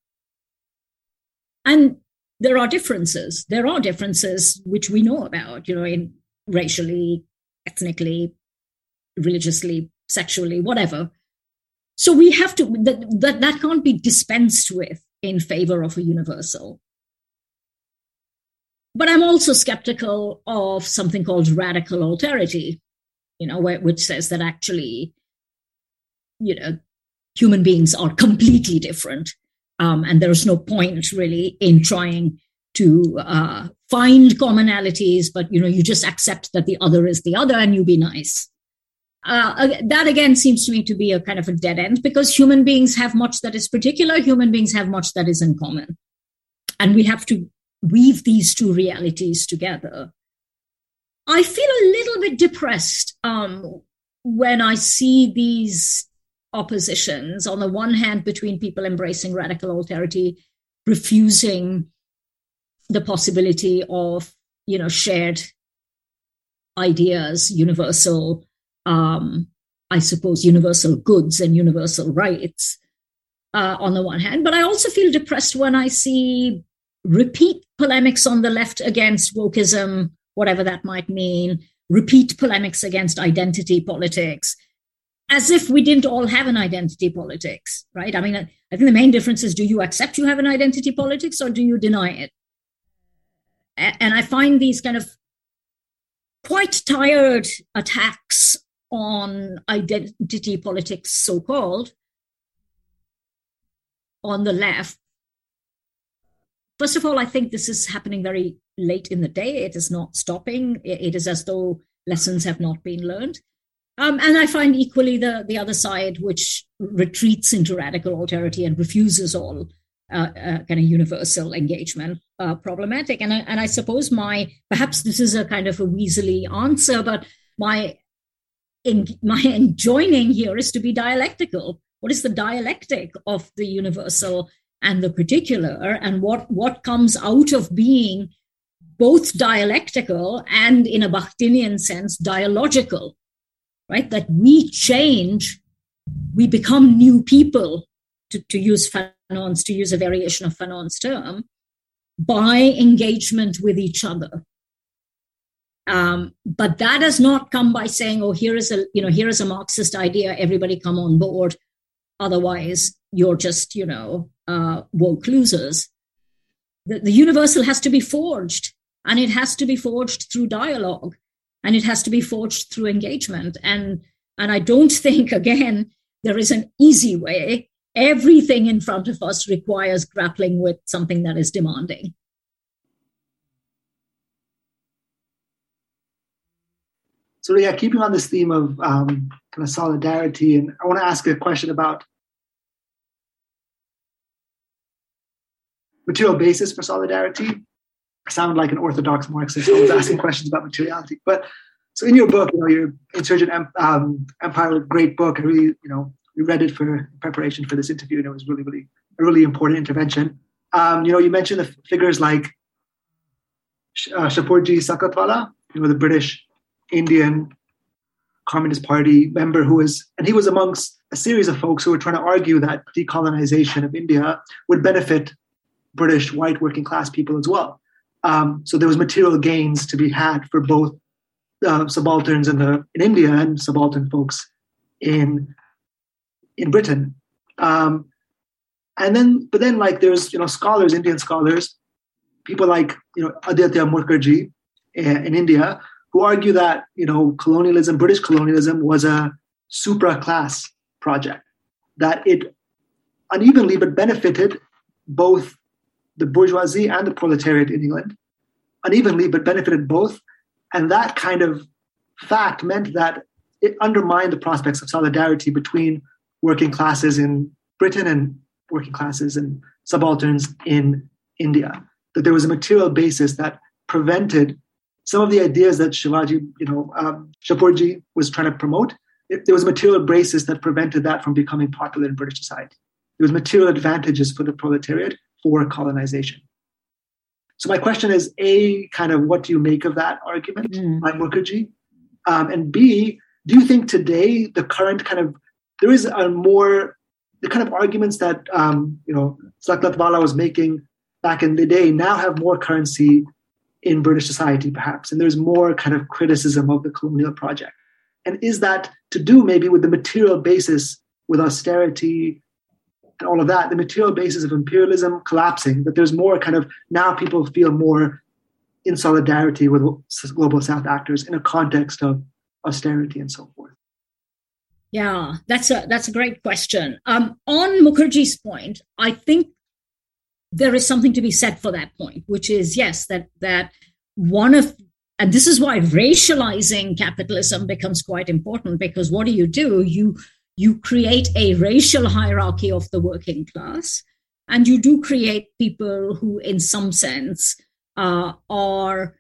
And there are differences. There are differences which we know about, you know, in racially, ethnically, religiously, sexually, whatever. So we have to that that, that can't be dispensed with in favor of a universal. But I'm also skeptical of something called radical alterity, you know, where, which says that actually, you know, human beings are completely different. Um, and there's no point really in trying to uh, find commonalities, but you know, you just accept that the other is the other and you be nice. Uh, that again seems to me to be a kind of a dead end because human beings have much that is particular, human beings have much that is in common. And we have to weave these two realities together. I feel a little bit depressed um, when I see these oppositions. On the one hand, between people embracing radical alterity, refusing the possibility of you know shared ideas, universal, um, I suppose, universal goods and universal rights. Uh, on the one hand, but I also feel depressed when I see repeat polemics on the left against wokeism, whatever that might mean, repeat polemics against identity politics, as if we didn't all have an identity politics, right? I mean, I think the main difference is do you accept you have an identity politics or do you deny it? And I find these kind of quite tired attacks on identity politics, so called, on the left. First of all, I think this is happening very late in the day. It is not stopping. It is as though lessons have not been learned. Um, and I find equally the, the other side, which retreats into radical alterity and refuses all uh, uh, kind of universal engagement, uh, problematic. And I, and I suppose my perhaps this is a kind of a weaselly answer, but my in, my enjoining here is to be dialectical. What is the dialectic of the universal and the particular, and what what comes out of being both dialectical and, in a Bakhtinian sense, dialogical? right? That we change, we become new people, to, to use Fanon's, to use a variation of Fanon's term, by engagement with each other. Um, but that does not come by saying, "Oh, here is a you know here is a Marxist idea. Everybody come on board. Otherwise, you're just you know uh, woke losers. The, the universal has to be forged, and it has to be forged through dialogue, and it has to be forged through engagement. And and I don't think again there is an easy way. Everything in front of us requires grappling with something that is demanding. So yeah, keeping on this theme of um, kind of solidarity, and I want to ask a question about material basis for solidarity. I sound like an orthodox Marxist. I was asking questions about materiality, but so in your book, you know, your Insurgent um, Empire, great book. I really, you know, we read it for preparation for this interview, and it was really, really a really important intervention. Um, you know, you mentioned the figures like uh, Shapurji Saklatwala, you know, the British Indian Communist Party member who was, and he was amongst a series of folks who were trying to argue that decolonization of India would benefit British white working class people as well. Um, so there was material gains to be had for both uh, subalterns in the in India and subaltern folks in in Britain. Um, and then, but then, like there's you know scholars, Indian scholars, people like you know Aditya Mukherjee eh, in India, who argue that you know colonialism, British colonialism, was a supra class project that it unevenly but benefited both the bourgeoisie and the proletariat in England unevenly but benefited both, and that kind of fact meant that it undermined the prospects of solidarity between working classes in Britain and working classes and subalterns in India. That there was a material basis that prevented some of the ideas that Shivaji, you know, um, Shapurji was trying to promote, it, there was material basis that prevented that from becoming popular in British society. There was material advantages for the proletariat for colonization. So my question is, A, kind of what do you make of that argument mm. by Mukherjee? Um, and B, do you think today the current kind of, there is a more, the kind of arguments that, um, you know, Saklatwala was making back in the day now have more currency in British society, perhaps, and there's more kind of criticism of the colonial project. And is that to do maybe with the material basis, with austerity and all of that, the material basis of imperialism collapsing, that there's more kind of now people feel more in solidarity with global South actors in a context of austerity and so forth? Yeah, that's a that's a great question. Um, on Mukherjee's point, I think there is something to be said for that point, which is yes, that that one of and this is why racializing capitalism becomes quite important because what do you do? You you create a racial hierarchy of the working class, and you do create people who, in some sense, uh, are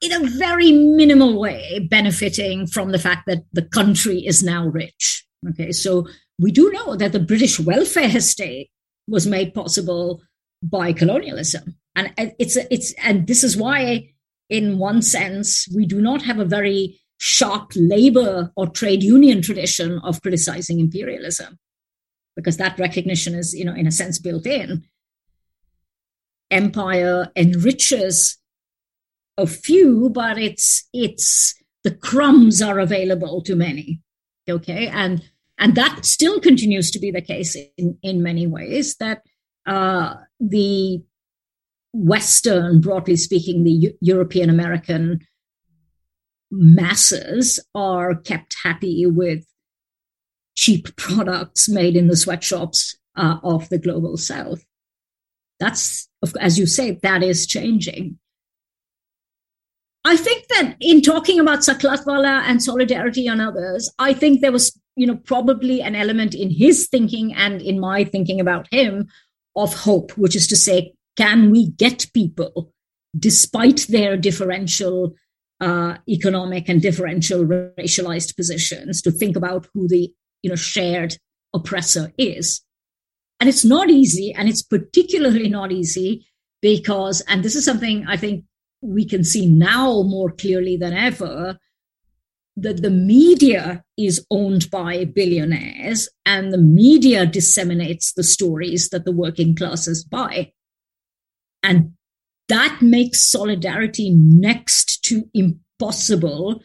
in a very minimal way benefiting from the fact that the country is now rich. Okay, so we do know that the British welfare state was made possible by colonialism. And uh, it's uh, it's and this is why, in one sense, we do not have a very sharp labor or trade union tradition of criticizing imperialism, because that recognition is, you know, in a sense, built in. Empire enriches a few, but it's it's the crumbs are available to many. Okay, and and that still continues to be the case in, in many ways, that uh, the Western, broadly speaking, the U- European American masses are kept happy with cheap products made in the sweatshops uh, of the global south. That's, as you say, that is changing. I think that in talking about Saklatwala and solidarity and others, I think there was, you know, probably an element in his thinking and in my thinking about him of hope, which is to say, can we get people, despite their differential uh, economic and differential racialized positions, to think about who the, you know, shared oppressor is? And it's not easy, and it's particularly not easy because, and this is something I think we can see now more clearly than ever that the media is owned by billionaires and the media disseminates the stories that the working classes buy. And that makes solidarity next to impossible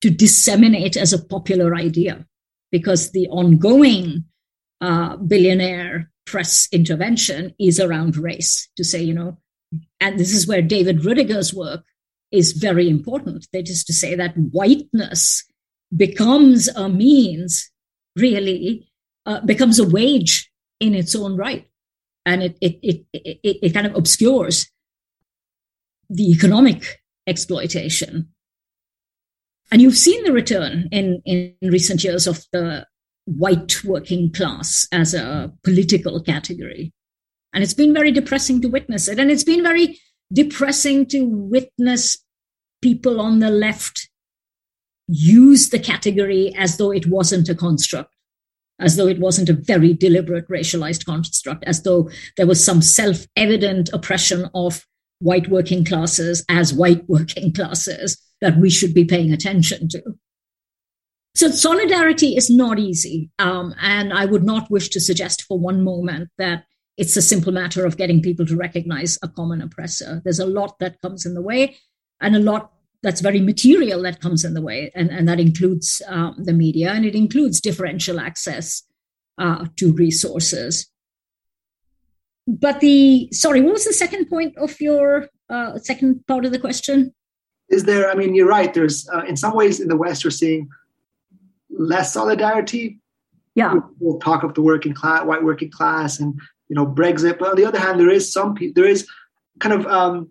to disseminate as a popular idea because the ongoing uh, billionaire press intervention is around race to say, you know, and this is where David Roediger's work is very important. That is to say that whiteness becomes a means, really, uh, becomes a wage in its own right. And it, it, it, it, it kind of obscures the economic exploitation. And you've seen the return in, in recent years of the white working class as a political category. And it's been very depressing to witness it. And it's been very depressing to witness people on the left use the category as though it wasn't a construct, as though it wasn't a very deliberate racialized construct, as though there was some self evident oppression of white working classes as white working classes that we should be paying attention to. So solidarity is not easy. Um, and I would not wish to suggest for one moment that it's a simple matter of getting people to recognize a common oppressor. There's a lot that comes in the way and a lot that's very material that comes in the way. And, and that includes um, the media and it includes differential access uh, to resources. But the, sorry, what was the second point of your uh, second part of the question? Is there, I mean, you're right. There's, uh, in some ways in the West, we're seeing less solidarity. Yeah. We'll talk of the working class, white working class, and you know Brexit. But on the other hand, there is some there is kind of um,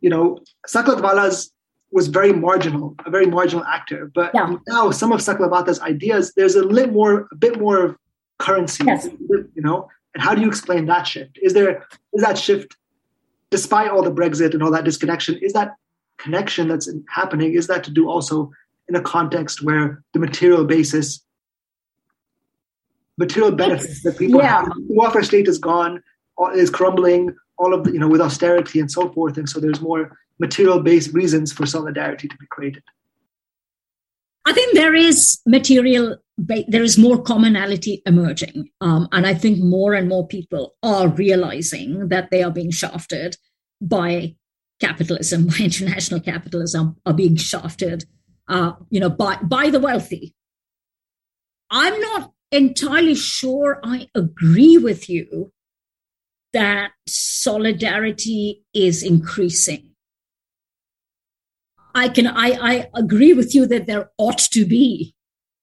you know Saklatvala's was very marginal, a very marginal actor. But yeah. now some of Saklatvala's ideas, there's a little more, a bit more currency. Yes. You know, and how do you explain that shift? Is there is that shift, despite all the Brexit and all that disconnection, is that connection that's happening? Is that to do also in a context where the material basis, material benefits that people yeah. have, the welfare state is gone, is crumbling, all of the, you know, with austerity and so forth. And so there's more material based reasons for solidarity to be created. I think there is material, there is more commonality emerging. Um, and I think more and more people are realizing that they are being shafted by capitalism, by international capitalism, are being shafted uh, you know, by, by the wealthy. I'm not entirely sure I agree with you that solidarity is increasing. I can I, I agree with you that there ought to be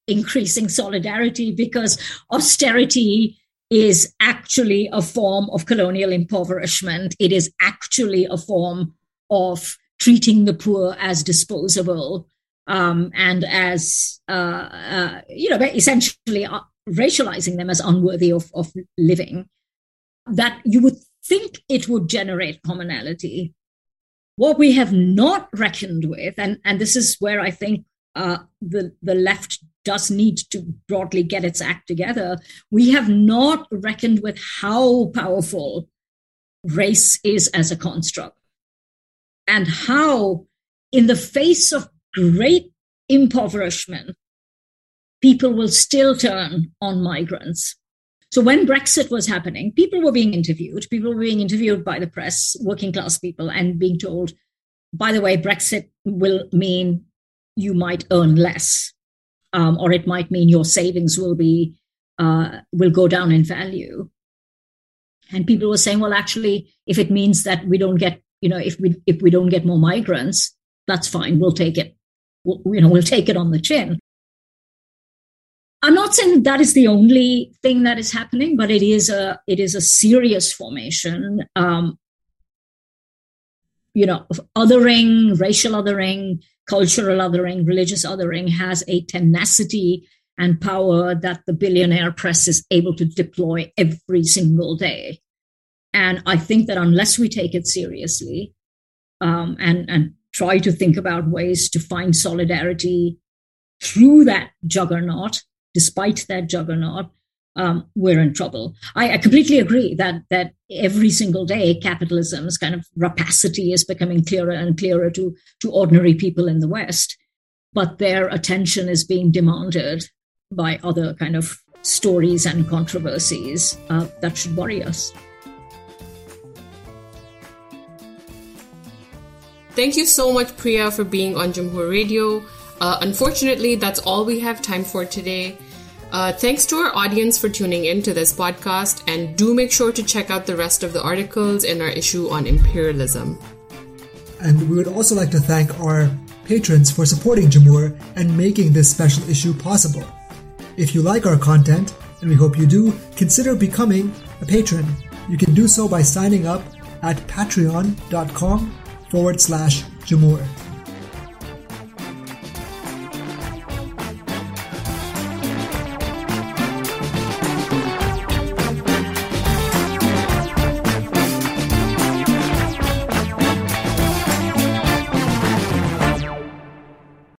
increasing solidarity because austerity is actually a form of colonial impoverishment. It is actually a form of treating the poor as disposable um, and as uh, uh, you know, essentially uh, racializing them as unworthy of, of living, that you would think it would generate commonality. What we have not reckoned with, and, and this is where I think uh, the, the left does need to broadly get its act together, we have not reckoned with how powerful race is as a construct and how, in the face of great impoverishment, people will still turn on migrants. So when Brexit was happening, people were being interviewed. People were being interviewed by the press, working class people, and being told, by the way, Brexit will mean you might earn less, um, or it might mean your savings will be uh, will go down in value. And people were saying, well, actually, if it means that we don't get, you know, if we if we don't get more migrants, that's fine. We'll take it you know, we'll take it on the chin. I'm not saying that is the only thing that is happening, but it is a it is a serious formation. Um, you know, othering, racial othering, cultural othering, religious othering has a tenacity and power that the billionaire press is able to deploy every single day. And I think that unless we take it seriously um, and and try to think about ways to find solidarity through that juggernaut, despite that juggernaut, um, we're in trouble. I, I, completely agree that that every single day capitalism's kind of rapacity is becoming clearer and clearer to to ordinary people in the West, but their attention is being demanded by other kind of stories and controversies uh, that should worry us. Thank you so much, Priya, for being on Jamhoor Radio. Uh, unfortunately, that's all we have time for today. Uh, thanks to our audience for tuning in to this podcast, and do make sure to check out the rest of the articles in our issue on imperialism. And we would also like to thank our patrons for supporting Jamhoor and making this special issue possible. If you like our content, and we hope you do, consider becoming a patron. You can do so by signing up at patreon.com forward slash Jamhoor.